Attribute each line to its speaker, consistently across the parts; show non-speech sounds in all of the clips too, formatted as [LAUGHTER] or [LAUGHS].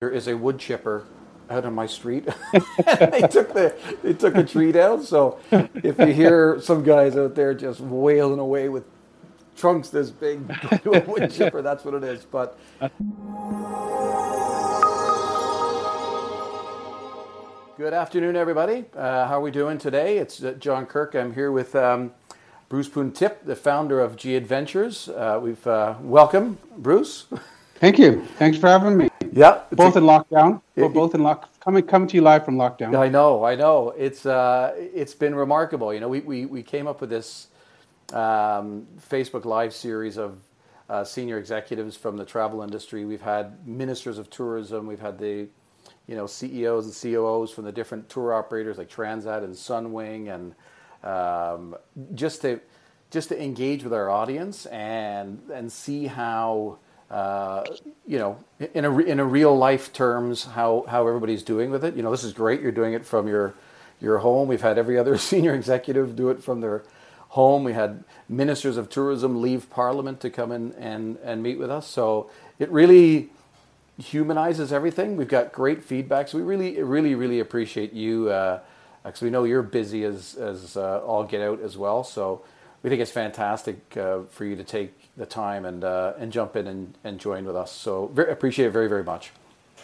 Speaker 1: there is a wood chipper out on my street. [LAUGHS] they took the they took the tree down. So if you hear some guys out there just wailing away with trunks this big [LAUGHS] wood chipper, that's what it is. But good afternoon, everybody. Uh, how are we doing today? It's uh, John Kirk. I'm here with um, Bruce Poon Tip, the founder of G Adventures. Uh, we've uh, welcome Bruce.
Speaker 2: Thank you. Thanks for having me.
Speaker 1: Yeah,
Speaker 2: both in lockdown. We're both in lock. Coming coming to you live from lockdown.
Speaker 1: I know, I know. It's uh, it's been remarkable. You know, we, we, we came up with this um, Facebook Live series of uh, senior executives from the travel industry. We've had ministers of tourism. We've had the you know CEOs and COOs from the different tour operators like Transat and Sunwing, and um, just to just to engage with our audience and and see how uh, you know, in a in a real life terms, how how everybody's doing with it. You know, this is great. You're doing it from your your home. We've had every other [LAUGHS] senior executive do it from their home. We had ministers of tourism leave Parliament to come in and and meet with us. So it really humanizes everything. We've got great feedback. So we really really really appreciate you. Uh, because we know you're busy as as uh, all get out as well. So we think it's fantastic uh, for you to take the time and uh, and jump in and, and join with us. So very, appreciate it very very much.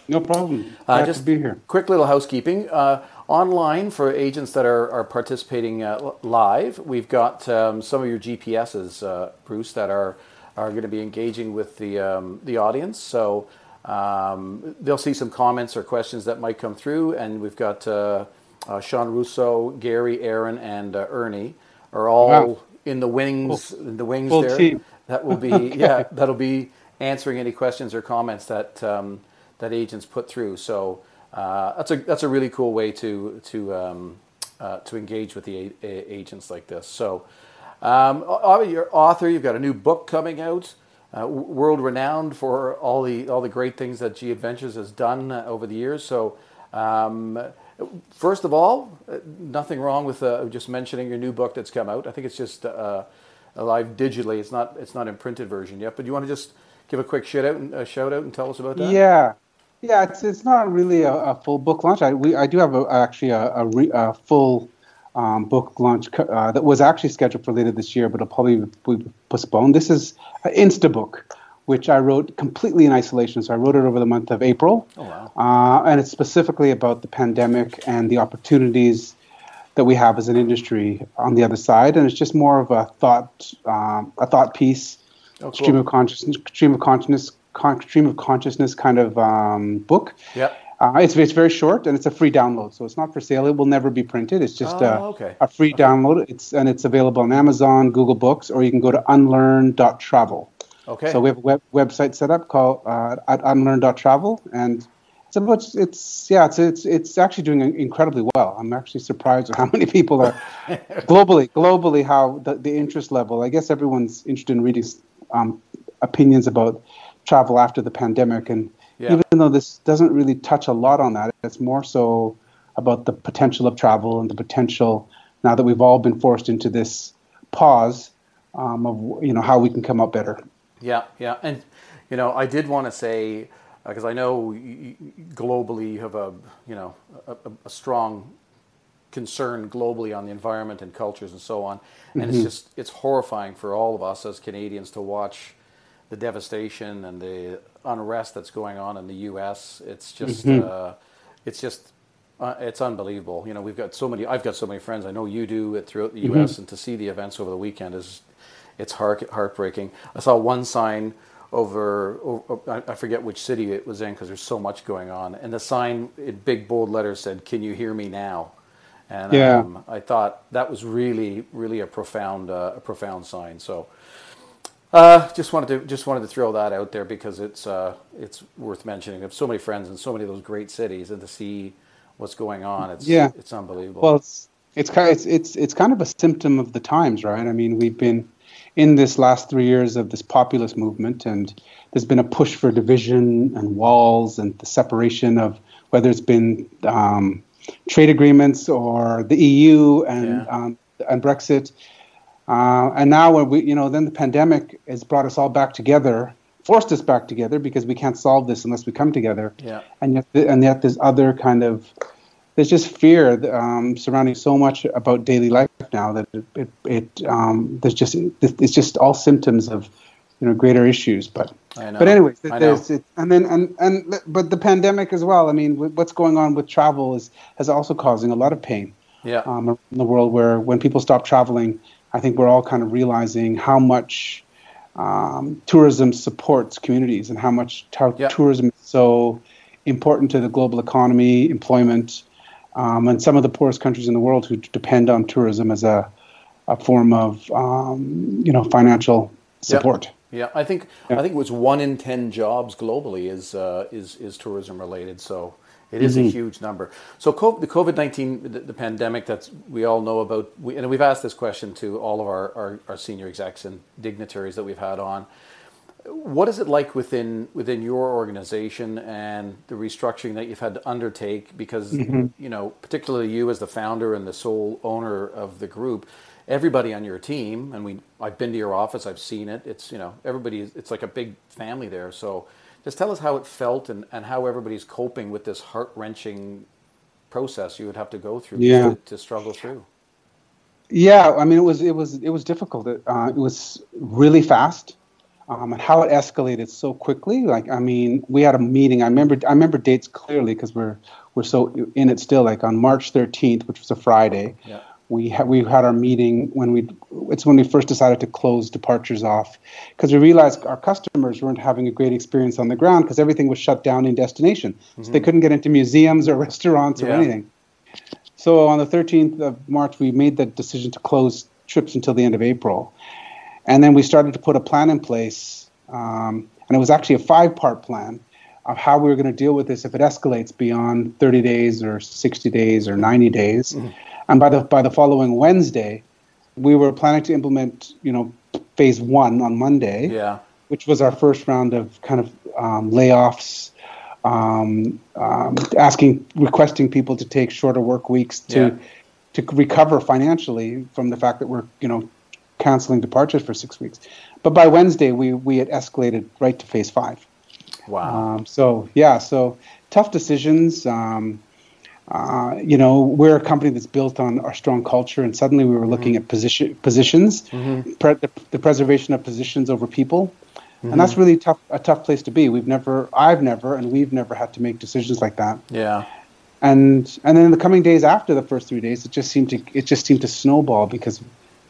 Speaker 2: No problem. Uh,
Speaker 1: just
Speaker 2: to be here.
Speaker 1: Quick little housekeeping. Uh, online for agents that are, are participating uh, live, we've got um, some of your GPSs, uh, Bruce, that are are going to be engaging with the um, the audience. So um, they'll see some comments or questions that might come through, and we've got uh, uh, Sean Russo, Gary, Aaron, and Ernie are all wow. In the wings. In the wings
Speaker 2: Full
Speaker 1: there.
Speaker 2: Team.
Speaker 1: That will be okay. [LAUGHS] yeah. That'll be answering any questions or comments that um, that agents put through. So uh, that's a that's a really cool way to to um, uh, to engage with the a- a- agents like this. So um, your author, you've got a new book coming out. Uh, world renowned for all the all the great things that G Adventures has done uh, over the years. So, um, first of all, uh, nothing wrong with uh, just mentioning your new book that's come out. I think it's just uh, alive digitally. It's not it's not in printed version yet. But you want to just give a quick shout out and a shout out and tell us about that?
Speaker 2: Yeah, yeah. It's it's not really a, a full book launch. I we I do have a, actually a, a, re, a full um, book launch uh, that was actually scheduled for later this year, but it'll probably be postponed. This is Instabook, which I wrote completely in isolation. So I wrote it over the month of April.
Speaker 1: Oh wow!
Speaker 2: Uh, and it's specifically about the pandemic and the opportunities that we have as an industry on the other side, and it's just more of a thought, um, a thought piece, oh, cool. stream of consciousness, stream of consciousness, con- stream of consciousness kind of um, book.
Speaker 1: Yeah.
Speaker 2: Uh, it's it's very short and it's a free download, so it's not for sale. It will never be printed. It's just
Speaker 1: oh,
Speaker 2: a,
Speaker 1: okay.
Speaker 2: a free
Speaker 1: okay.
Speaker 2: download. It's and it's available on Amazon, Google Books, or you can go to unlearn.travel.
Speaker 1: Okay.
Speaker 2: So we have a web, website set up called uh, at unlearn.travel, and it's about it's yeah it's it's it's actually doing incredibly well. I'm actually surprised at how [LAUGHS] many people are [LAUGHS] globally globally how the, the interest level. I guess everyone's interested in reading um, opinions about travel after the pandemic, and yeah. even though this doesn't really touch a lot on that, it's more so about the potential of travel and the potential now that we've all been forced into this pause um, of you know how we can come up better.
Speaker 1: Yeah, yeah, and you know I did want to say because uh, I know globally you have a you know a, a, strong concern globally on the environment and cultures and so on, and mm-hmm. it's just it's horrifying for all of us as Canadians to watch the devastation and the unrest that's going on in the U.S. It's just mm-hmm. uh, it's just uh, it's unbelievable. You know, we've got so many. I've got so many friends. I know you do it throughout the U.S. Mm-hmm. and to see the events over the weekend is it's heart heartbreaking. I saw one sign over, over, I forget which city it was in because there's so much going on. And the sign in big bold letters said, "Can you hear me now?" And
Speaker 2: yeah.
Speaker 1: um, I thought that was really, really a profound, uh, a profound sign. So, uh, just wanted to just wanted to throw that out there because it's uh, it's worth mentioning. I have so many friends in so many of those great cities, and to see what's going on, it's
Speaker 2: yeah.
Speaker 1: it's unbelievable.
Speaker 2: Well, it's it's kind of, it's, it's it's kind of a symptom of the times, right? I mean, we've been in this last three years of this populist movement, and there's been a push for division and walls and the separation of whether it's been um, trade agreements or the EU and yeah. um, and Brexit. Uh, and now, when we, you know, then the pandemic has brought us all back together forced us back together because we can't solve this unless we come together.
Speaker 1: Yeah.
Speaker 2: And yet, and yet, there's other kind of there's just fear um, surrounding so much about daily life now that it, it, it um, there's just it's just all symptoms of you know greater issues. But but anyways, there's it, and then and and but the pandemic as well. I mean, what's going on with travel is has also causing a lot of pain.
Speaker 1: Yeah.
Speaker 2: Um, in the world where when people stop traveling, I think we're all kind of realizing how much um, tourism supports communities and how much t- yeah. tourism is so important to the global economy, employment, um, and some of the poorest countries in the world who depend on tourism as a, a form of um, you know financial support.
Speaker 1: Yeah, yeah. I think yeah. I think it was one in ten jobs globally is uh, is is tourism related. So it is mm-hmm. a huge number. So the COVID nineteen, the, the, pandemic that we all know about, we, and we've asked this question to all of our, our, our, senior execs and dignitaries that we've had on. What is it like within within your organization and the restructuring that you've had to undertake? Because mm-hmm. you know, particularly you as the founder and the sole owner of the group, everybody on your team, and we I've been to your office, I've seen it. It's you know everybody. It's like a big family there. So just tell us how it felt and, and how everybody's coping with this heart wrenching process you would have to go through yeah. to, to, struggle through.
Speaker 2: Yeah, I mean it was it was it was difficult. It, uh, it was really fast, um, and how it escalated so quickly. Like I mean, we had a meeting. I remember I remember dates clearly because we're we're so in it still. Like on March 13th, which was a Friday.
Speaker 1: Yeah
Speaker 2: we ha- we had our meeting when we it's when we first decided to close departures off because we realized our customers weren't having a great experience on the ground because everything was shut down in destination mm-hmm. so they mm-hmm. couldn't get into museums or [LAUGHS] restaurants yeah. or anything so on the 13th of march we made the decision to close trips until the end of april and then we started to put a plan in place um, and it was actually a five part plan of how we were going to deal with this if it escalates beyond 30 days or 60 days or 90 days mm-hmm and by the by the following Wednesday, we were planning to implement, you know, phase one on Monday.
Speaker 1: Yeah.
Speaker 2: Which was our first round of kind of um, layoffs, um, um, asking, requesting people to take shorter work weeks to yeah. to recover financially from the fact that we're, you know, canceling departures for six weeks. But by Wednesday, we we had escalated right to phase five.
Speaker 1: Wow.
Speaker 2: Um, so yeah, so tough decisions. Um, uh, you know, we're a company that's built on our strong culture, and suddenly we were looking mm-hmm. at position positions, mm-hmm. pre- the, the, preservation of positions over people, mm-hmm. and that's really tough a tough place to be. We've never, I've never, and we've never had to make decisions like that.
Speaker 1: Yeah.
Speaker 2: And and then in the coming days after the first three days, it just seemed to it just seemed to snowball because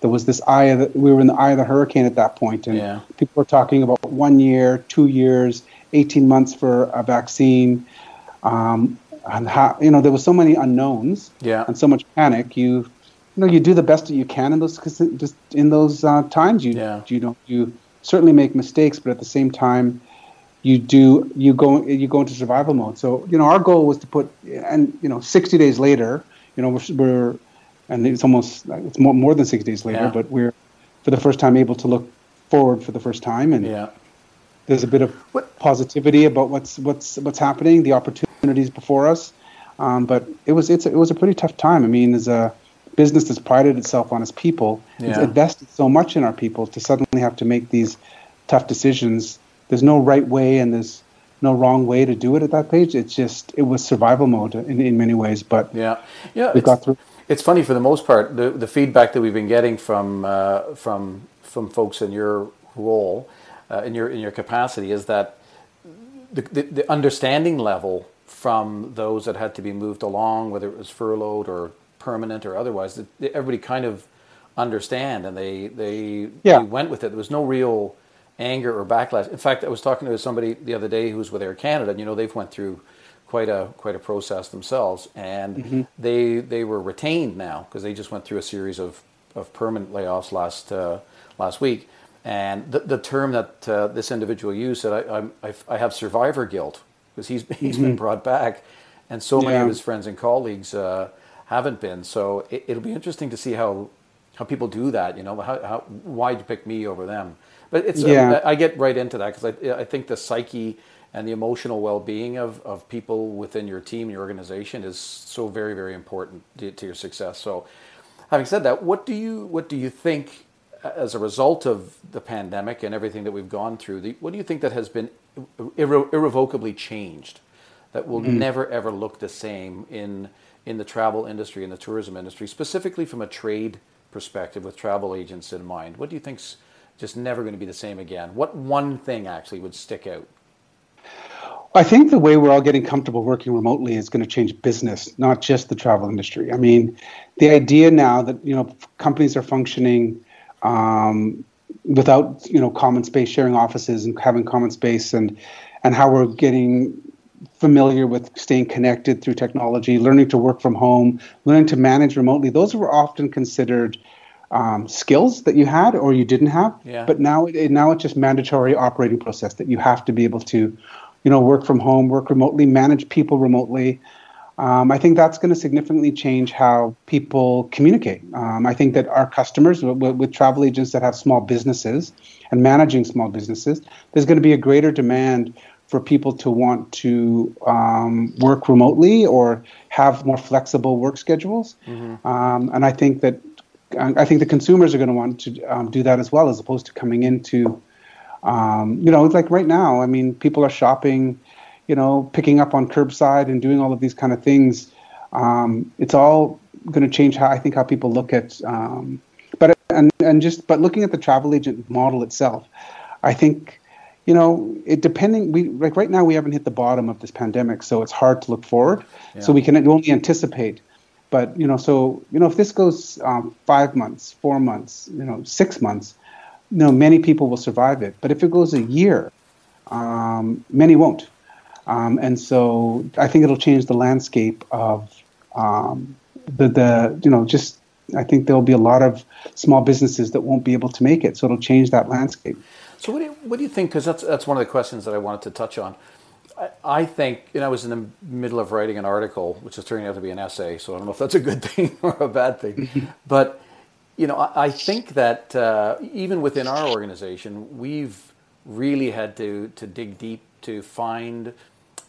Speaker 2: there was this eye of the, we were in the eye of the hurricane at that point, and
Speaker 1: yeah.
Speaker 2: people were talking about one year, two years, eighteen months for a vaccine. Um, and how you know there was so many unknowns
Speaker 1: yeah.
Speaker 2: and so much panic you you know you do the best that you can in those cause just in those uh, times you
Speaker 1: yeah.
Speaker 2: you don't you certainly make mistakes but at the same time you do you go you go into survival mode so you know our goal was to put and you know 60 days later you know we're, we're and it's almost it's more, more than six days later yeah. but we're for the first time able to look forward for the first time and
Speaker 1: yeah
Speaker 2: there's a bit of what? positivity about what's what's what's happening the opportunities before us. Um, but it was it's it was a pretty tough time. I mean, as a business that's prided itself on its people, yeah. it's invested so much in our people to suddenly have to make these tough decisions. There's no right way and there's no wrong way to do it at that page. It's just it was survival mode in, in many ways. But
Speaker 1: yeah, yeah,
Speaker 2: we got through.
Speaker 1: It's funny for the most part. The the feedback that we've been getting from uh, from from folks in your role, uh, in your in your capacity, is that the, the, the understanding level from those that had to be moved along, whether it was furloughed or permanent or otherwise. Everybody kind of understand and they they,
Speaker 2: yeah.
Speaker 1: they went with it. There was no real anger or backlash. In fact, I was talking to somebody the other day who was with Air Canada, and you know they've went through quite a quite a process themselves, and mm-hmm. they they were retained now because they just went through a series of, of permanent layoffs last uh, last week. And the, the term that uh, this individual used said, I, I, I have survivor guilt because he's [LAUGHS] he's mm-hmm. been brought back, and so many of his friends and colleagues uh, haven't been. So it, will be interesting to see how how people do that. You know, how, how why you pick me over them? But it's yeah. I, I get right into that because I I think the psyche and the emotional well-being of, of people within your team, your organization, is so very very important to, to your success. So, having said that, what do you what do you think as a result of the pandemic and everything that we've gone through, the, what do you think that has been irre- irrevocably changed that will mm-hmm. never ever look the same in in the travel industry and the tourism industry, specifically from a trade perspective with travel agents in mind? What do you think's just never going to be the same again? What one thing actually would stick out?
Speaker 2: I think the way we're all getting comfortable working remotely is going to change business, not just the travel industry. I mean, the idea now that you know companies are functioning um, without you know common space, sharing offices and having common space, and and how we're getting familiar with staying connected through technology, learning to work from home, learning to manage remotely. Those were often considered um, skills that you had or you didn't have. Yeah. But now, it, now it's just mandatory operating process that you have to be able to you know, work from home, work remotely, manage people remotely. Um, I think that's going to significantly change how people communicate. Um, I think that our customers, with, with, travel agents that have small businesses and managing small businesses, there's going to be a greater demand for people to want to um, work remotely or have more flexible work schedules. Mm-hmm. Um, and I think that I think the consumers are going to want to um, do that as well, as opposed to coming into um, you know, like right now, I mean, people are shopping, you know, picking up on curbside and doing all of these kind of things. Um, it's all going to change how I think how people look at, um, but and and just but looking at the travel agent model itself, I think, you know, it depending we like right now we haven't hit the bottom of this pandemic, so it's hard to look forward. Yeah. So we can only anticipate. But you know, so you know, if this goes um, five months, four months, you know, six months, no, many people will survive it. But if it goes a year, um, many won't. Um, and so I think it'll change the landscape of um, the, the, you know, just I think there'll be a lot of small businesses that won't be able to make it. So it'll change that landscape.
Speaker 1: So what do you, what do you think? Because that's, that's one of the questions that I wanted to touch on. I, think, you know, I was in the middle of writing an article, which is turning out to be an essay. So I don't know if that's a good [LAUGHS] thing or a bad thing. [LAUGHS] but you know, I, I think that uh, even within our organization, we've really had to, to dig deep to find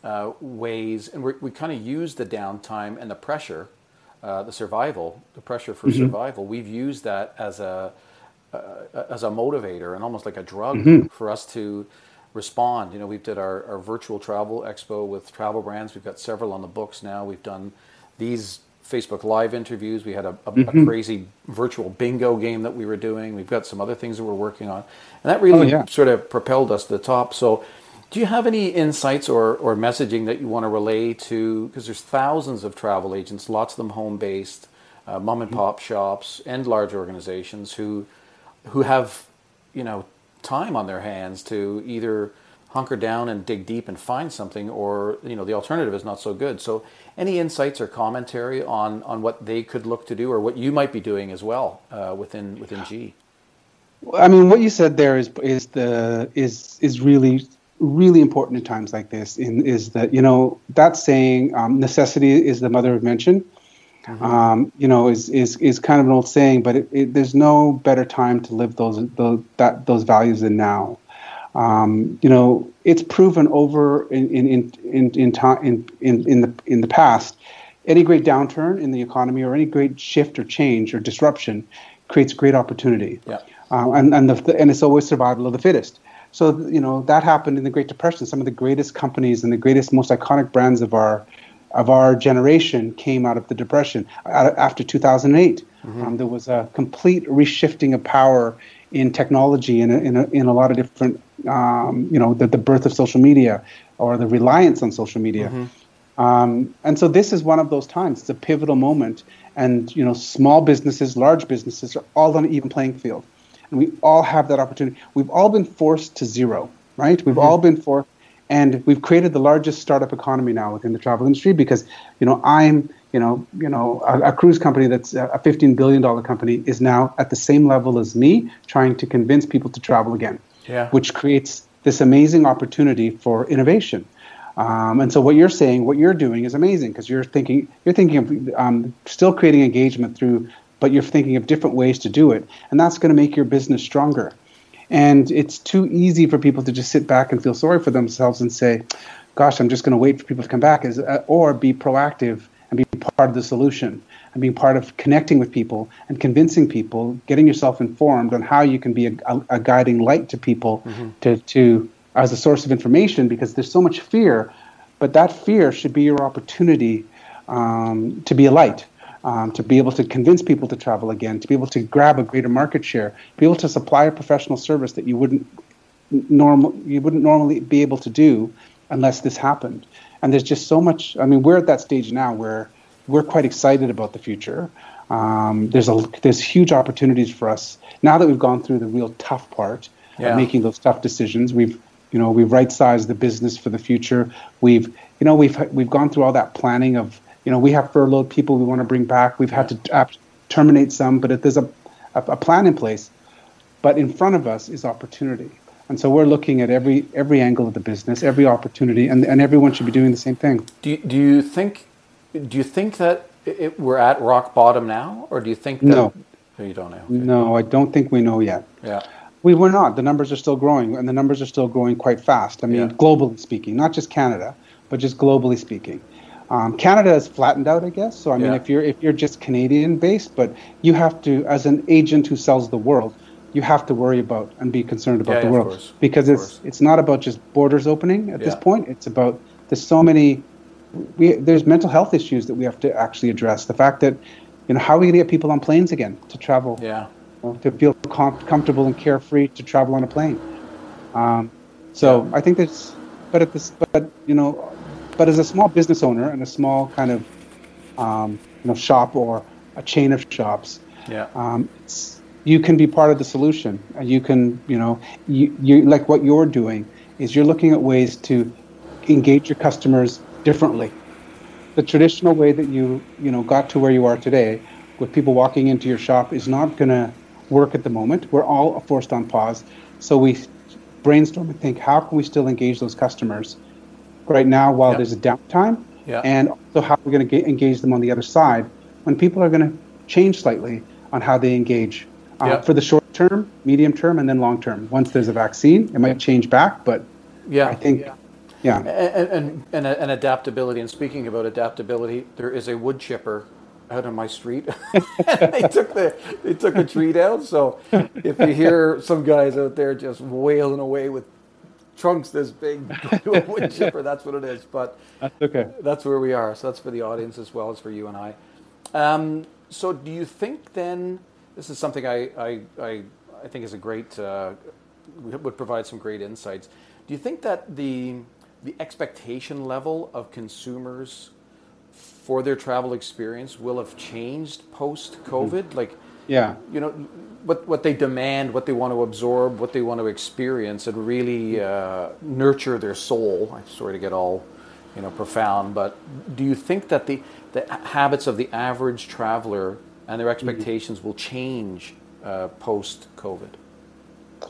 Speaker 1: uh, ways, and we kind of use the downtime and the pressure, uh, the survival, the pressure for mm-hmm. survival. We've used that as a uh, as a motivator and almost like a drug mm-hmm. for us to respond. You know, we've did our, our virtual travel expo with travel brands. We've got several on the books now. We've done these Facebook Live interviews. We had a, a, mm-hmm. a, crazy virtual bingo game that we were doing. We've got some other things that we're working on, and that really oh, yeah. sort of propelled us to the top. So, do you have any insights or, or messaging that you want to relay to? Because there's thousands of travel agents, lots of them home based, uh, mom and pop shops, and large organizations who who have you know time on their hands to either hunker down and dig deep and find something, or you know the alternative is not so good. So, any insights or commentary on on what they could look to do, or what you might be doing as well uh, within within G?
Speaker 2: I mean, what you said there is is the is is really really important in times like this. In is that you know that saying um, necessity is the mother of invention. Mm-hmm. Um, you know, is, is is kind of an old saying, but it, it, there's no better time to live those those that those values than now. Um, you know, it's proven over in in in in in, in, in, in the in the past. Any great downturn in the economy or any great shift or change or disruption creates great opportunity. Yeah. Uh, and and the, and it's always survival of the fittest. So you know that happened in the Great Depression. Some of the greatest companies and the greatest, most iconic brands of our of our generation came out of the Depression. After 2008, mm-hmm. um, there was a complete reshifting of power in technology in a, in in a lot of different um, you know, the, the birth of social media or the reliance on social media. Mm-hmm. Um, and so this is one of those times. It's a pivotal moment, and you know, small businesses, large businesses are all on an even playing field, and we all have that opportunity. We've all been forced to zero, right? We've mm-hmm. all been forced, and we've created the largest startup economy now within the travel industry because you know I'm you know, you know, a, a, cruise company that's a $15 billion company is now at the same level as me, trying to convince people to travel again yeah. which creates this amazing opportunity for innovation. Um, and so what you're saying, what you're doing is amazing because you're thinking you're thinking of um, still creating engagement through, but you're thinking of different ways to do it, and that's going to make your business stronger. And it's too easy for people to just sit back and feel sorry for themselves and say, "Gosh, I'm just going to wait for people to come back," as, uh, or be proactive and be part of the solution and being part of connecting with people and convincing people, getting yourself informed on how you can be a, a, a guiding light to people mm-hmm. to, to as a source of information because there's so much fear, but that fear should be your opportunity um, to be a light. Um, to be able to convince people to travel again, to be able to grab a greater market share, be able to supply a professional service that you wouldn't normal you wouldn't normally be able to do unless this happened. And there's just so much. I mean, we're at that stage now where we're quite excited about the future. Um, there's a there's huge opportunities for us now that we've gone through the real tough part yeah. of making those tough decisions. We've you know we've right sized the business for the future. We've you know we've we've gone through all that planning of you know we have furloughed people we want to bring back. We've had to terminate some, but if there's a, a a plan in place. But in front of us is opportunity. And so we're looking at every every angle of the business, every opportunity, and, and everyone should be doing the same thing.
Speaker 1: Do you, do you think do you think that it, we're at rock bottom now, or do you think that
Speaker 2: no?
Speaker 1: Oh, you don't know. Okay.
Speaker 2: No, I don't think we know yet.
Speaker 1: Yeah.
Speaker 2: We were not. The numbers are still growing, and the numbers are still growing quite fast. I mean, yeah. globally speaking, not just Canada, but just globally speaking. Um, Canada has flattened out, I guess. So I mean, yeah. if you're if you're just Canadian based, but you have to, as an agent who sells the world, you have to worry about and be concerned about yeah, the world because it's it's not about just borders opening at this point. It's about there's so many we, there's mental health issues that we have to actually address. The fact that, you know, how are we going to get people on planes again to travel?
Speaker 1: Yeah.
Speaker 2: You know, to feel com- comfortable and carefree to travel on a plane. Um, so yeah. I think there's, but at this, but you know, but as a small business owner and a small kind of, um, you know, shop or a chain of shops,
Speaker 1: yeah,
Speaker 2: um, you can be part of the solution. You can, you know, you, you like what you're doing is you're looking at ways to engage your customers differently. The traditional way that you you know got to where you are today, with people walking into your shop, is not going to work at the moment. We're all forced on pause, so we brainstorm and think, how can we still engage those customers right now while yep. there's a downtime,
Speaker 1: yep.
Speaker 2: and also how we're going to engage them on the other side when people are going to change slightly on how they engage uh, yep. for the short term, medium term, and then long term. Once there's a vaccine, it might change back, but
Speaker 1: yeah,
Speaker 2: I think
Speaker 1: yeah.
Speaker 2: Yeah.
Speaker 1: And, and, and, and, adaptability. And speaking about adaptability, there is a wood chipper out on my street. [LAUGHS] they took the they took a tree down. So if you hear some guys out there just wailing away with trunks this big [LAUGHS] wood chipper, that's what it is. But
Speaker 2: that's okay.
Speaker 1: That's where we are. So that's for the audience as well as for you and I. Um, so do you think then this is something I I, I, I think is a great uh, would provide some great insights. Do you think that the the expectation level of consumers for their travel experience will have changed post COVID? Mm-hmm. Like,
Speaker 2: yeah,
Speaker 1: you know, what what they demand, what they want to absorb, what they want to experience, and really uh, nurture their soul. I'm sorry to get all, you know, profound, but do you think that the the habits of the average traveler and their expectations mm-hmm. will change uh, post COVID?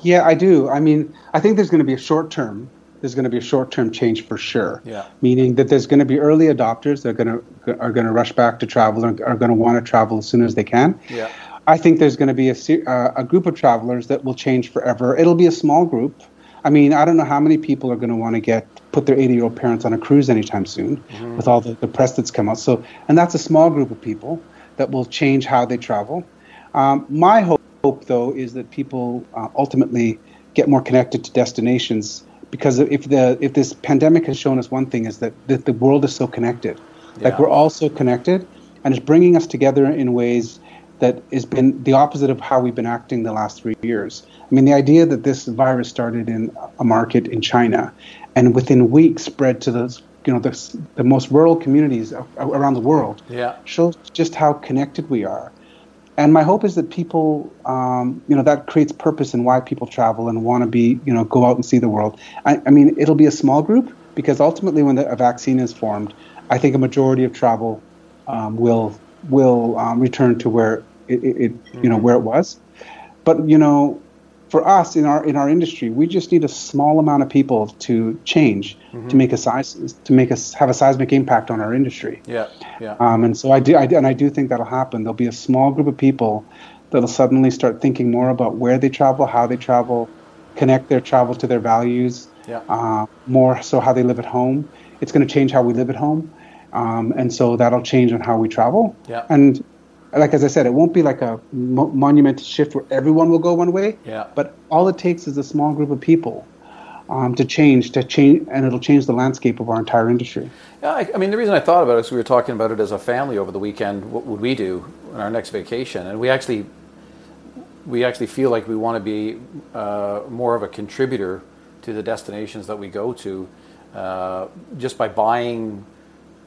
Speaker 2: Yeah, I do. I mean, I think there's going to be a short term there's going to be a short-term change for sure.
Speaker 1: Yeah.
Speaker 2: Meaning that there's going to be early adopters that are going to are going to rush back to travel and are going to want to travel as soon as they can.
Speaker 1: Yeah.
Speaker 2: I think there's going to be a uh, a group of travelers that will change forever. It'll be a small group. I mean, I don't know how many people are going to want to get put their 80 year old parents on a cruise anytime soon mm-hmm. with all the, the press that's come out. So, and that's a small group of people that will change how they travel. Um, my hope, hope, though, is that people uh, ultimately get more connected to destinations because if the if this pandemic has shown us one thing is that, that the world is so connected yeah. like we're all so connected and it's bringing us together in ways that has been the opposite of how we've been acting the last three years i mean the idea that this virus started in a market in china and within weeks spread to the you know the, the most rural communities around the world
Speaker 1: yeah.
Speaker 2: shows just how connected we are and my hope is that people, um, you know, that creates purpose in why people travel and want to be, you know, go out and see the world. I, I mean, it'll be a small group because ultimately, when the, a vaccine is formed, I think a majority of travel um, will will um, return to where it, it, it you know, mm-hmm. where it was. But you know, for us in our in our industry, we just need a small amount of people to change mm-hmm. to make a size to make us have a seismic impact on our industry.
Speaker 1: Yeah, yeah.
Speaker 2: Um, and so I do, I do, and I do think that'll happen. There'll be a small group of people that'll suddenly start thinking more about where they travel, how they travel, connect their travel to their values.
Speaker 1: Yeah.
Speaker 2: Uh, more so how they live at home. It's going to change how we live at home, um, and so that'll change on how we travel.
Speaker 1: Yeah.
Speaker 2: And like as I said, it won't be like a mo- monumental shift where everyone will go one way.
Speaker 1: Yeah.
Speaker 2: But all it takes is a small group of people um, to change, to change, and it'll change the landscape of our entire industry.
Speaker 1: Yeah, I, I mean, the reason I thought about it is we were talking about it as a family over the weekend. What would we do on our next vacation? And we actually, we actually feel like we want to be uh, more of a contributor to the destinations that we go to, uh, just by buying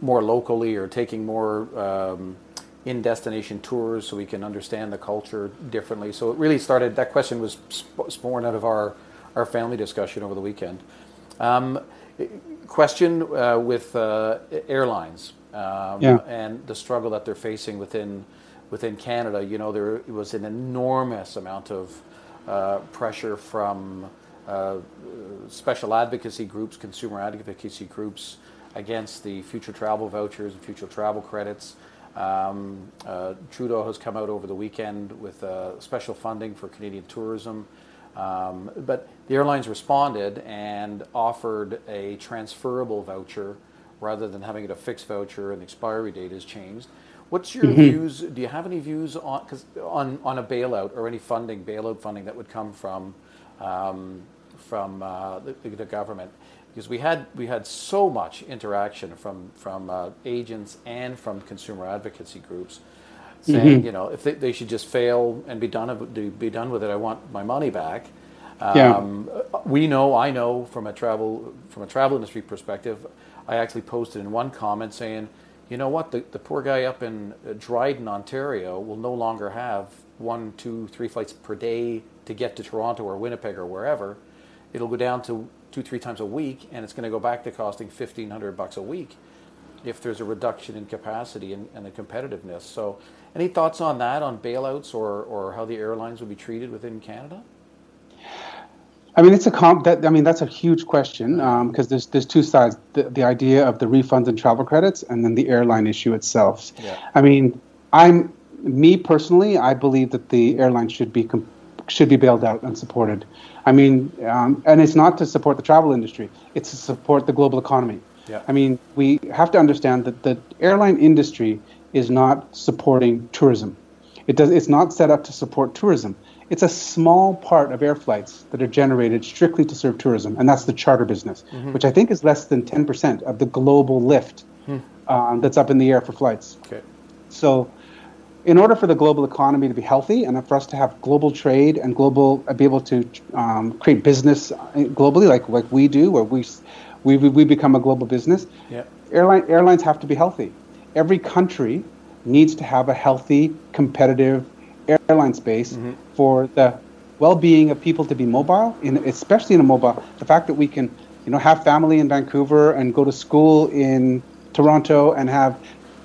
Speaker 1: more locally or taking more um, in destination tours so we can understand the culture differently. So it really started. That question was sp- born out of our our family discussion over the weekend. Um, question uh, with uh, airlines um,
Speaker 2: Yeah.
Speaker 1: and the struggle that they're facing within within Canada. You know, there was an enormous amount of uh, pressure from uh, special advocacy groups, consumer advocacy groups against the future travel vouchers and future travel credits. Um, uh, Trudeau has come out over the weekend with uh, special funding for Canadian tourism. Um, but the airlines responded and offered a transferable voucher rather than having it a fixed voucher and the expiry date is changed. What's your views? Do you have any views on cause on on a bailout or any funding bailout funding that would come from um, from uh, the, the government? Because we had we had so much interaction from from uh, agents and from consumer advocacy groups saying, you know, if they, they should just fail and be done be done with it, I want my money back.
Speaker 2: Yeah.
Speaker 1: Um, we know, I know from a travel from a travel industry perspective, I actually posted in one comment saying, you know what, the, the poor guy up in uh, Dryden, Ontario, will no longer have one, two, three flights per day to get to Toronto or Winnipeg or wherever. It'll go down to two, three times a week, and it's going to go back to costing fifteen hundred bucks a week if there's a reduction in capacity and, and the competitiveness. So, any thoughts on that, on bailouts or, or how the airlines would be treated within Canada?
Speaker 2: I mean, it's a comp. That I mean, that's a huge question um, because there's there's two sides: the, the idea of the refunds and travel credits, and then the airline issue itself.
Speaker 1: Yeah.
Speaker 2: I mean, I'm me personally. I believe that the airline should be com- should be bailed out and supported. I mean, um, and it's not to support the travel industry; it's to support the global economy.
Speaker 1: Yeah.
Speaker 2: I mean, we have to understand that the airline industry is not supporting tourism. It does. It's not set up to support tourism. It's a small part of air flights that are generated strictly to serve tourism, and that's the charter business, which I think is less than 10% of the global lift um, that's up in the air for flights.
Speaker 1: Okay.
Speaker 2: So, in order for the global economy to be healthy and for us to have global trade and global uh, be able to um, create business uh, globally, like like we do, where we we we become a global business,
Speaker 1: Yeah.
Speaker 2: airline airlines have to be healthy. Every country needs to have a healthy, competitive airline space for the well-being of people to be mobile, in, especially in a mobile. The fact that we can, you know, have family in Vancouver and go to school in Toronto and have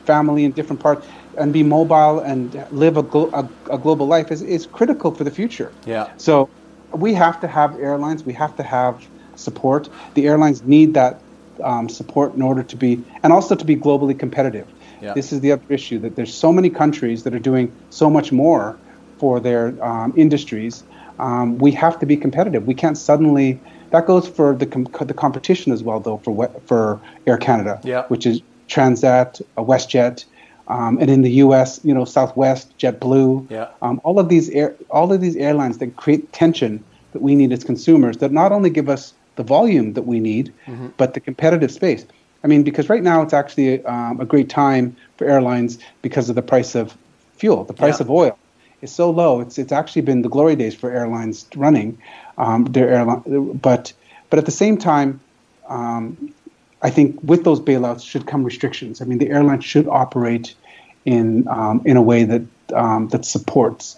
Speaker 2: family in different parts and be mobile and live a, glo- a, a global life is, is critical for the future.
Speaker 1: Yeah.
Speaker 2: So we have to have airlines. We have to have support. The airlines need that um, support in order to be, and also to be globally competitive.
Speaker 1: Yeah.
Speaker 2: This is the other issue that there's so many countries that are doing so much more for their um, industries. Um, we have to be competitive. We can't suddenly. That goes for the com- the competition as well, though, for for Air Canada,
Speaker 1: Yeah.
Speaker 2: which is Transat, uh, WestJet, um, and in the U.S., you know, Southwest, JetBlue,
Speaker 1: Yeah.
Speaker 2: um, all of these air, all of these airlines that create tension that we need as consumers that not only give us the volume that we need,
Speaker 1: Mm-hmm.
Speaker 2: but the competitive space. I mean, because right now it's actually um, a great time for airlines because of the price of fuel, the price
Speaker 1: Yeah.
Speaker 2: of oil is so low. It's it's actually been the glory days for airlines running um, their airline, but but at the same time, um, I think with those bailouts should come restrictions. I mean, the airline should operate in um, in a way that um, that supports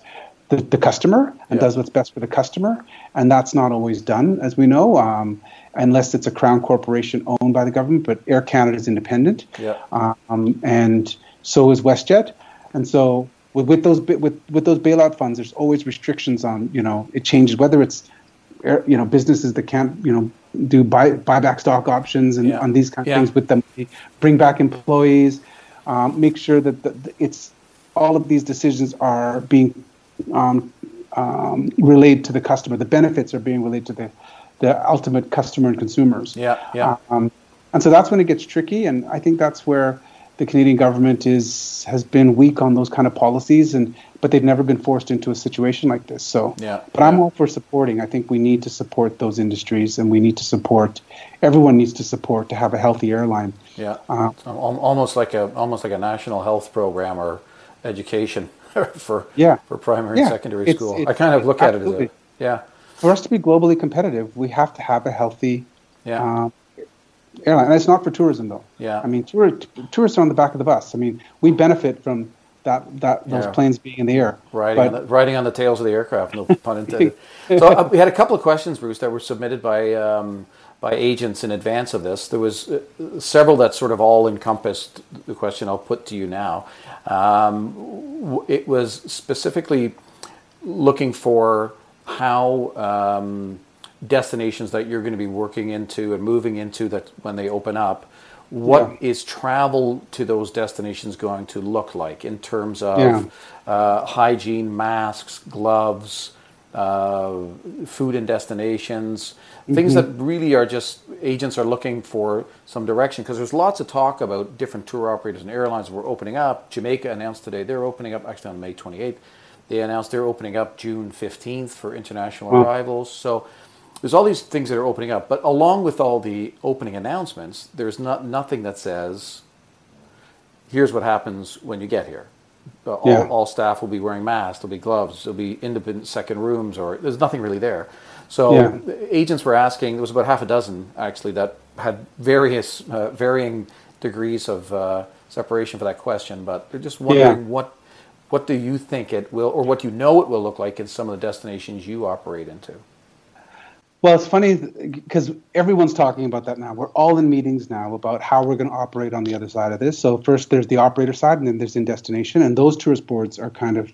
Speaker 2: the, the customer and
Speaker 1: Yeah.
Speaker 2: does what's best for the customer, and that's not always done, as we know, um, unless it's a crown corporation owned by the government. But Air Canada is independent,
Speaker 1: Yeah.
Speaker 2: um, and so is WestJet, and so. With, with those with, with those bailout funds, there's always restrictions on you know it changes whether it's air- you know businesses that can't you know do buy buyback stock options and
Speaker 1: Yeah.
Speaker 2: on these kind of
Speaker 1: Yeah.
Speaker 2: things with them bring back employees um, make sure that the, the- it's all of these decisions are being um, um, relayed to the customer the benefits are being relayed to the the ultimate customer and consumers
Speaker 1: Yeah, yeah.
Speaker 2: um, and so that's when it gets tricky. And I think that's where the Canadian government is has been weak on those kind of policies, and but they've never been forced into a situation like this. So,
Speaker 1: yeah,
Speaker 2: but
Speaker 1: yeah.
Speaker 2: I'm all for supporting. I think we need to support those industries, and we need to support. Everyone needs to support to have a healthy airline.
Speaker 1: Yeah, uh, almost like a almost like a national health program or education [LAUGHS] for
Speaker 2: yeah.
Speaker 1: for primary
Speaker 2: yeah.
Speaker 1: and secondary
Speaker 2: it's,
Speaker 1: school.
Speaker 2: It's,
Speaker 1: I kind of look
Speaker 2: absolutely.
Speaker 1: at it as a yeah.
Speaker 2: For us to be globally competitive, we have to have a healthy
Speaker 1: yeah.
Speaker 2: Um, airline. And it's not for tourism though.
Speaker 1: Yeah.
Speaker 2: I mean, tour, tourists are on the back of the bus. I mean, we benefit from that that those
Speaker 1: Yeah.
Speaker 2: planes being in the air.
Speaker 1: Riding, on the, riding on the tails of the aircraft, no pun [LAUGHS] intended. so uh, we had a couple of questions, Bruce, that were submitted by um, by agents in advance of this. There was uh, several that sort of all encompassed the question I'll put to you now. Um, w- it was specifically looking for how um, destinations that you're going to be working into and moving into that when they open up. What is travel to those destinations going to look like in terms of
Speaker 2: Yeah.
Speaker 1: uh, hygiene, masks, gloves, uh, food and destinations, things that really are just agents are looking for some direction because there's lots of talk about different tour operators and airlines that were opening up. Jamaica announced today they're opening up actually on May 28th. They announced they're opening up June 15th for international arrivals. So there's all these things that are opening up, but along with all the opening announcements, there's not nothing that says here's what happens when you get here. Uh, all,
Speaker 2: Yeah.
Speaker 1: all staff will be wearing masks. There'll be gloves. There'll be independent second rooms, or there's nothing really there. So
Speaker 2: Yeah.
Speaker 1: agents were asking. There was about half a dozen actually that had various uh, varying degrees of uh, separation for that question. But they're just wondering
Speaker 2: Yeah.
Speaker 1: what what do you think it will, or what do you know it will look like in some of the destinations you operate into.
Speaker 2: Well, it's funny because everyone's talking about that now. We're all in meetings now about how we're going to operate on the other side of this. So first there's the operator side, and then there's in destination, and those tourist boards are kind of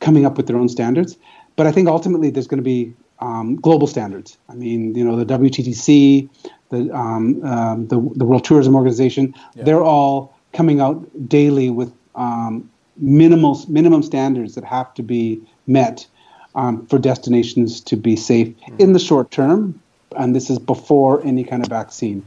Speaker 2: coming up with their own standards. But I think ultimately there's going to be um, global standards. I mean, you know, the WTTC, the um, um, the, the World Tourism Organization, they're all coming out daily with um, minimal minimum standards that have to be met um, for destinations to be safe in the short term, and this is before any kind of vaccine.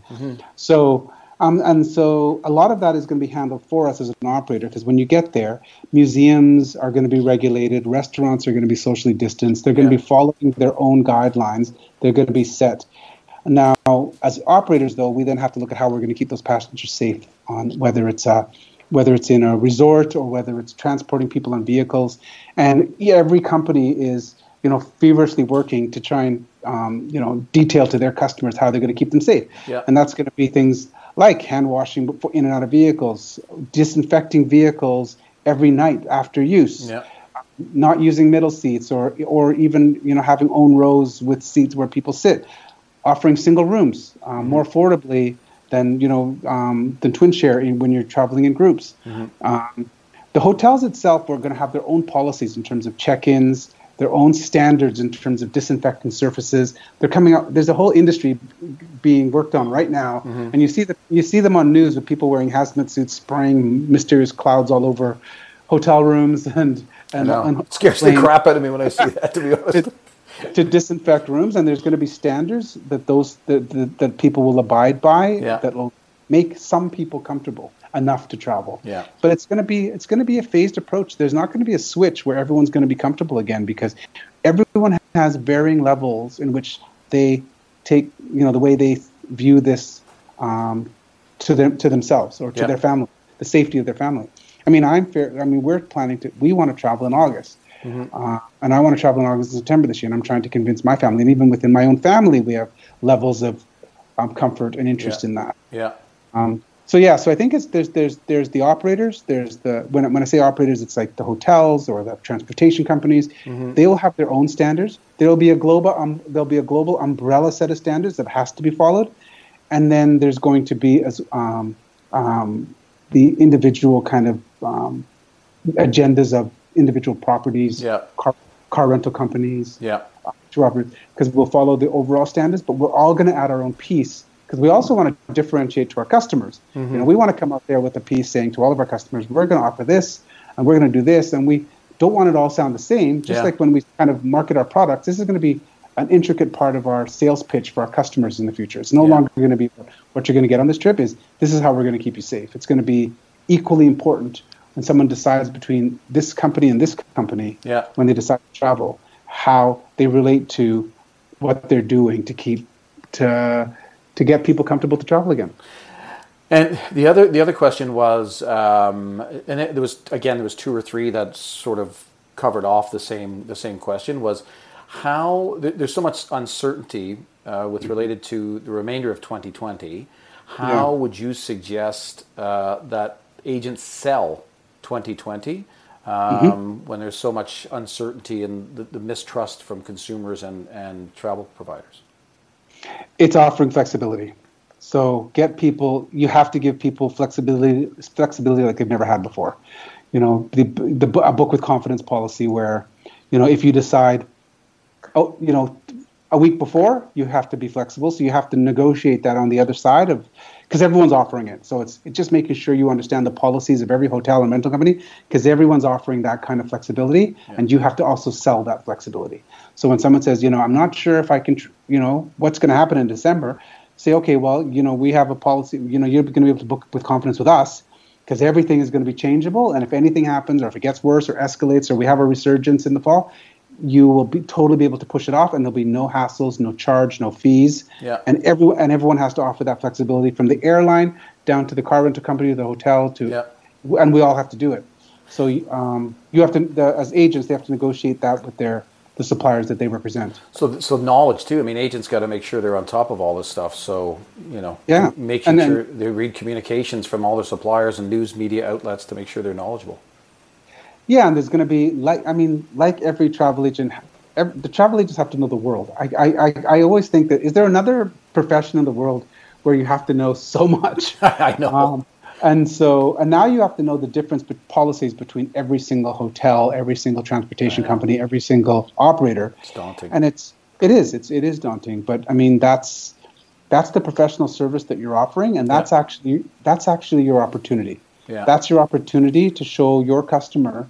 Speaker 2: So, um, and so a lot of that is going to be handled for us as an operator because when you get there, museums are going to be regulated, restaurants are going to be socially distanced, they're going to be following their own guidelines, they're going to be set. Now, as operators, though, we then have to look at how we're going to keep those passengers safe on whether it's a whether it's in a resort or whether it's transporting people on vehicles. And every company is, you know, feverishly working to try and, um, you know, detail to their customers how they're going to keep them safe.
Speaker 1: Yeah.
Speaker 2: And that's going to be things like hand washing before- in and out of vehicles, disinfecting vehicles every night after use
Speaker 1: Yeah.
Speaker 2: not using middle seats or or even you know having own rows with seats where people sit, offering single rooms um, more affordably than you know um, than twin share in, when you're traveling in groups. Um, the hotels itself are going to have their own policies in terms of check-ins, their own standards in terms of disinfecting surfaces. They're coming out. There's a whole industry being worked on right now, and you see the you see them on news with people wearing hazmat suits, spraying mysterious clouds all over hotel rooms [LAUGHS] and and,
Speaker 1: No,
Speaker 2: and
Speaker 1: it scares the crap out of me when I see [LAUGHS] that. To be honest.
Speaker 2: To disinfect rooms, and there's going to be standards that those that, that, that people will abide by
Speaker 1: Yeah.
Speaker 2: that will make some people comfortable enough to travel.
Speaker 1: Yeah.
Speaker 2: But it's going to be it's going to be a phased approach. There's not going to be a switch where everyone's going to be comfortable again because everyone has varying levels in which they take you know the way they view this um, to them to themselves or to
Speaker 1: Yeah.
Speaker 2: their family, the safety of their family. I mean, I'm fair. I mean, we're planning to. We want to travel in August, uh, and I want to travel in August and September this year. And I'm trying to convince my family, and even within my own family, we have levels of um, comfort and interest
Speaker 1: Yeah.
Speaker 2: in that.
Speaker 1: Yeah.
Speaker 2: Um, so yeah, so I think it's there's there's there's the operators. There's the when I, when I say operators, it's like the hotels or the transportation companies. They will have their own standards. There will be a global um, there'll be a global umbrella set of standards that has to be followed, and then there's going to be as um, um, the individual kind of um, agendas of individual properties,
Speaker 1: Yeah.
Speaker 2: car, car rental companies,
Speaker 1: Yeah.
Speaker 2: Uh, to operate because we'll follow the overall standards, but we're all going to add our own piece because we also want to differentiate to our customers. Mm-hmm. You know, we want to come out there with a piece saying to all of our customers, we're going to offer this and we're going to do this, and we don't want it all sound the same. Just
Speaker 1: Yeah.
Speaker 2: like when we kind of market our products, this is going to be an intricate part of our sales pitch for our customers in the future. It's no
Speaker 1: Yeah.
Speaker 2: longer going to be what you're going to get on this trip. Is this is how we're going to keep you safe? It's going to be equally important when someone decides between this company and this company
Speaker 1: Yeah.
Speaker 2: when they decide to travel, how they relate to what they're doing to keep to to get people comfortable to travel again.
Speaker 1: And the other the other question was, um, and it, there was again there was two or three that sort of covered off the same the same question was how there, there's so much uncertainty uh, with related to the remainder of 2020. How
Speaker 2: Yeah.
Speaker 1: would you suggest uh, that agents sell 2020 um, when there's so much uncertainty and the, the mistrust from consumers and, and travel providers?
Speaker 2: It's offering flexibility. So get people. You have to give people flexibility, flexibility like they've never had before. You know, the the a book with confidence policy where, you know, if you decide, oh, you know, a week before you have to be flexible. So you have to negotiate that on the other side of, because everyone's offering it. So it's it's just making sure you understand the policies of every hotel and rental company because everyone's offering that kind of flexibility, and you have to also sell that flexibility. So when someone says, you know, I'm not sure if I can, tr- you know, what's going to happen in December, say, okay, well, you know, we have a policy, you know, you're going to be able to book with confidence with us because everything is going to be changeable. And if anything happens, or if it gets worse or escalates, or we have a resurgence in the fall, you will be totally be able to push it off, and there'll be no hassles, no charge, no fees.
Speaker 1: Yeah.
Speaker 2: And everyone and everyone has to offer that flexibility from the airline down to the car rental company, the hotel, to,
Speaker 1: Yeah.
Speaker 2: and we all have to do it. So um, you have to, the, as agents, they have to negotiate that with their the suppliers that they represent.
Speaker 1: So, so knowledge too. I mean, agents got to make sure they're on top of all this stuff. So, you know,
Speaker 2: Yeah.
Speaker 1: making
Speaker 2: then-
Speaker 1: sure they read communications from all their suppliers and news media outlets to make sure they're knowledgeable.
Speaker 2: Yeah, and there's going to be like I mean, like every travel agent, ev the travel agents have to know the world. I, I I I always think that is there another profession in the world where you have to know so [LAUGHS] much. [LAUGHS]
Speaker 1: I know.
Speaker 2: Um, and so, and now you have to know the difference be- policies between every single hotel, every single transportation company, every single operator.
Speaker 1: It's daunting.
Speaker 2: And it's it is it's it is daunting, but I mean that's that's the professional service that you're offering, and that's
Speaker 1: Yeah.
Speaker 2: actually that's actually your opportunity.
Speaker 1: Yeah.
Speaker 2: That's your opportunity to show your customer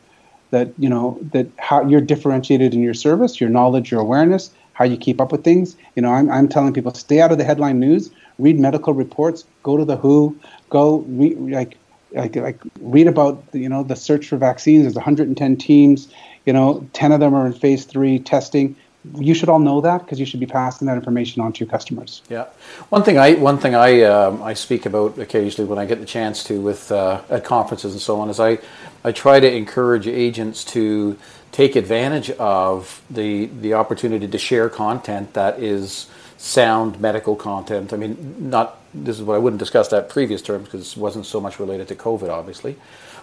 Speaker 2: that you know that how you're differentiated in your service, your knowledge, your awareness, how you keep up with things. You know, I'm I'm telling people stay out of the headline news, read medical reports, go to the WHO, go re, like like like read about you know the search for vaccines. There's 110 teams. You know, 10 of them are in phase three testing. You should all know that because you should be passing that information on to your customers.
Speaker 1: Yeah, one thing I one thing I um, I speak about occasionally when I get the chance to with uh, at conferences and so on is I I try to encourage agents to take advantage of the the opportunity to share content that is sound medical content. I mean, not this is what I wouldn't discuss that previous terms because it wasn't so much related to COVID, obviously,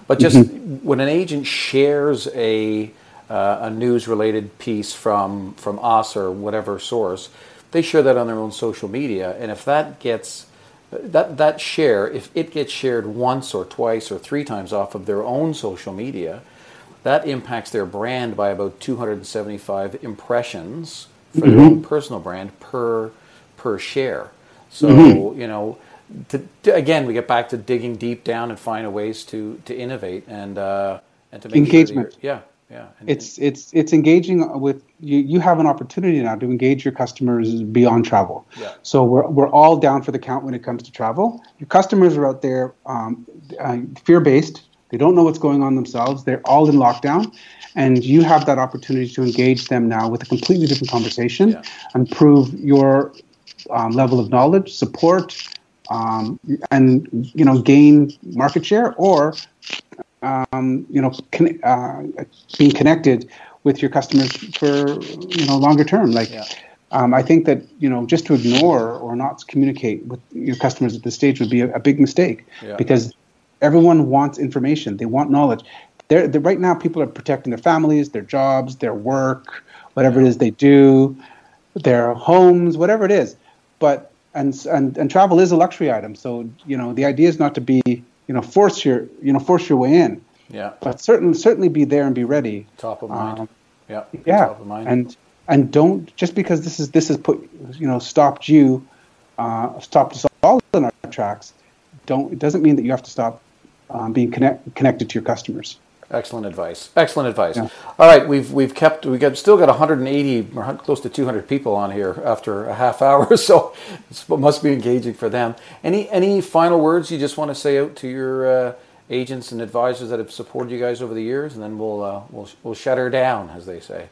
Speaker 1: but just when an agent shares a uh, a news related piece from from us or whatever source, they share that on their own social media, and if that gets that that share, if it gets shared once or twice or three times off of their own social media, that impacts their brand by about 275 impressions for their own personal brand per per share. So you know, to, to- again, we get back to digging deep down and finding ways to to innovate and uh, and to make
Speaker 2: Engagement.
Speaker 1: Sure yeah, yeah. And-
Speaker 2: it's it's it's engaging with you you have an opportunity now to engage your customers beyond travel
Speaker 1: Yeah.
Speaker 2: so we're, we're all down for the count when it comes to travel your customers are out there um, uh, fear-based they don't know what's going on themselves they're all in lockdown and you have that opportunity to engage them now with a completely different conversation
Speaker 1: Yeah.
Speaker 2: and prove your um, level of knowledge support um, and you know gain market share or um, you know, con- uh, being connected with your customers for you know longer term. Like,
Speaker 1: Yeah.
Speaker 2: um, I think that you know just to ignore or not communicate with your customers at this stage would be a, a big mistake
Speaker 1: Yeah.
Speaker 2: because everyone wants information. They want knowledge. They're, they're right now people are protecting their families, their jobs, their work, whatever it is they do, their homes, whatever it is. But and and and travel is a luxury item. So you know the idea is not to be you know force your you know force your way in,
Speaker 1: yeah,
Speaker 2: but certainly certainly be there and be ready.
Speaker 1: top of mind.
Speaker 2: Um,
Speaker 1: yeah,
Speaker 2: Yeah,
Speaker 1: top of mind.
Speaker 2: and and don't just because this is this has put you know stopped you, uh, stopped us all in our tracks. Don't it doesn't mean that you have to stop um, being connect, connected to your customers.
Speaker 1: Excellent advice. Excellent advice. Yeah. All right, we've we've kept we got still got 180 or close to 200 people on here after a half [LAUGHS] hour, so it must be engaging for them. Any any final words you just want to say out to your uh, agents and advisors that have supported you guys over the years, and then we'll uh, we'll we'll shut her down, as they say.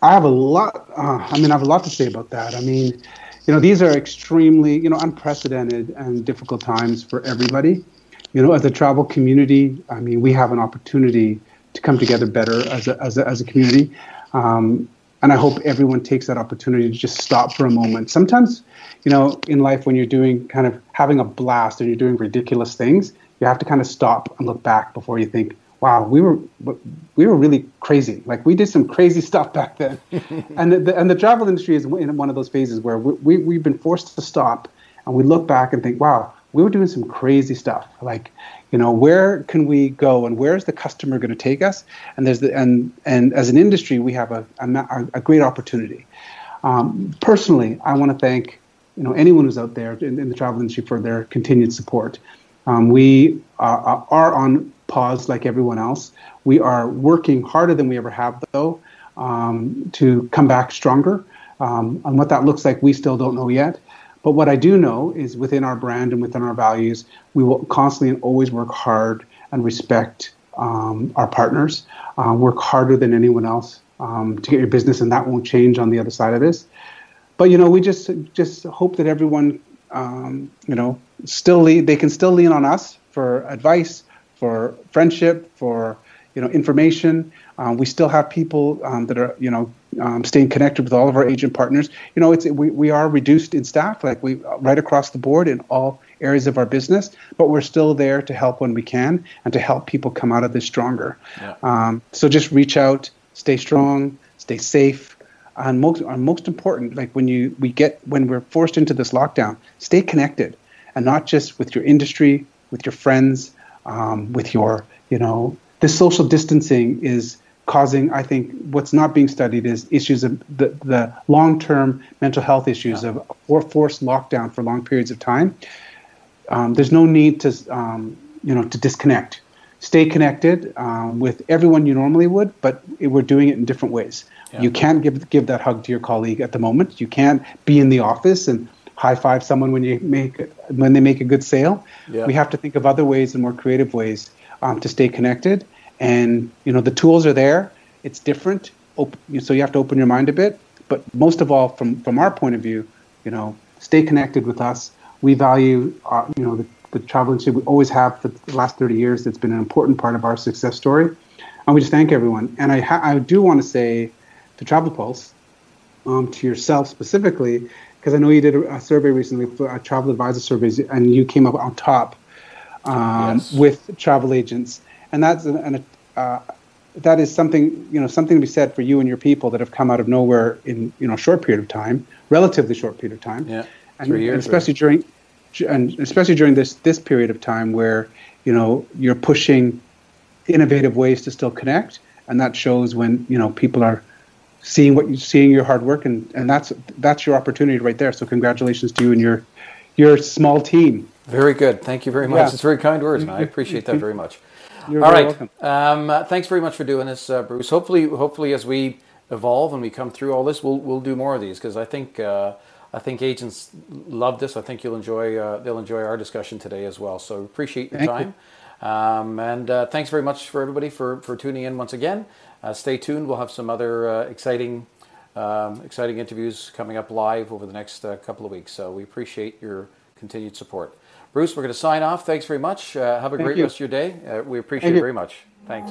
Speaker 2: I have a lot. Uh, I mean, I have a lot to say about that. I mean, you know, these are extremely you know unprecedented and difficult times for everybody you know, as a travel community, I mean, we have an opportunity to come together better as a, as a, as a community. Um, and I hope everyone takes that opportunity to just stop for a moment. Sometimes, you know, in life, when you're doing kind of having a blast and you're doing ridiculous things, you have to kind of stop and look back before you think, wow, we were we were really crazy. Like we did some crazy [LAUGHS] stuff back then. [LAUGHS] and the, and the travel industry is in one of those phases where we, we, we've been forced to stop and we look back and think, wow, we were doing some crazy stuff. Like you know where can we go and where's the customer going to take us? And there's the and and as an industry we have a, a, a great opportunity. Um, personally i want to thank you know anyone who's out there in, in the travel industry for their continued support. Um, we uh, are on pause like everyone else. We are working harder than we ever have though um, to come back stronger. Um, and what that looks like we still don't know yet but what I do know is within our brand and within our values, we will constantly and always work hard and respect um, our partners, uh, work harder than anyone else um, to get your business, and that won't change on the other side of this. But you know, we just just hope that everyone, um, you know, still lead, they can still lean on us for advice, for friendship, for you know information. Um, we still have people um, that are you know um, staying connected with all of our agent partners. You know, it's we, we are reduced in staff, like we right across the board in all areas of our business, but we're still there to help when we can and to help people come out of this stronger. Yeah. Um, so just reach out, stay strong, stay safe, and most and most important, like when you we get when we're forced into this lockdown, stay connected, and not just with your industry, with your friends, um, with your you know this social distancing is causing, I think, what's not being studied is issues of the, the long term mental health issues yeah. of or forced lockdown for long periods of time. Um, there's no need to, um, you know, to disconnect. Stay connected um, with everyone you normally would, but we're doing it in different ways. Yeah. You can't give give that hug to your colleague at the moment. You can't be in the office and high five someone when you make when they make a good sale. Yeah. We have to think of other ways and more creative ways um, to stay connected and you know the tools are there. It's different, so you have to open your mind a bit. But most of all, from from our point of view, you know, stay connected with us. We value, our, uh, you know, the, the travel industry. We always have for the last 30 years. It's been an important part of our success story, and we just thank everyone. And I ha- I do want to say to Travel Pulse, um, to yourself specifically, because I know you did a, a survey recently, for a travel advisor surveys, and you came up on top um, yes. with travel agents and that's an, an uh, that is something you know something to be said for you and your people that have come out of nowhere in you know a short period of time, relatively short period of time.
Speaker 1: Yeah,
Speaker 2: and, three years, and especially during and especially during this this period of time where you know you're pushing innovative ways to still connect, and that shows when you know people are seeing what you seeing your hard work, and and that's that's your opportunity right there. So congratulations to you and your your small team.
Speaker 1: Very good. Thank you very much. Yeah. It's very kind words, and I appreciate that very much. You're All right. Um, uh, thanks very much for doing this, uh, Bruce. Hopefully, hopefully, as we evolve and we come through all this, we'll we'll do more of these because I think uh, I think agents love this. I think you'll enjoy uh, they'll enjoy our discussion today as well. So appreciate your Thank time, you. um, and uh, thanks very much for everybody for for tuning in once again. Uh, stay tuned. We'll have some other exciting. Um, exciting interviews coming up live over the next couple of weeks. So we appreciate your continued support. Bruce, we're going to sign off. Thanks very much. Uh, have a Thank great you. rest of your day. Uh, we appreciate Thank it very much. Thanks.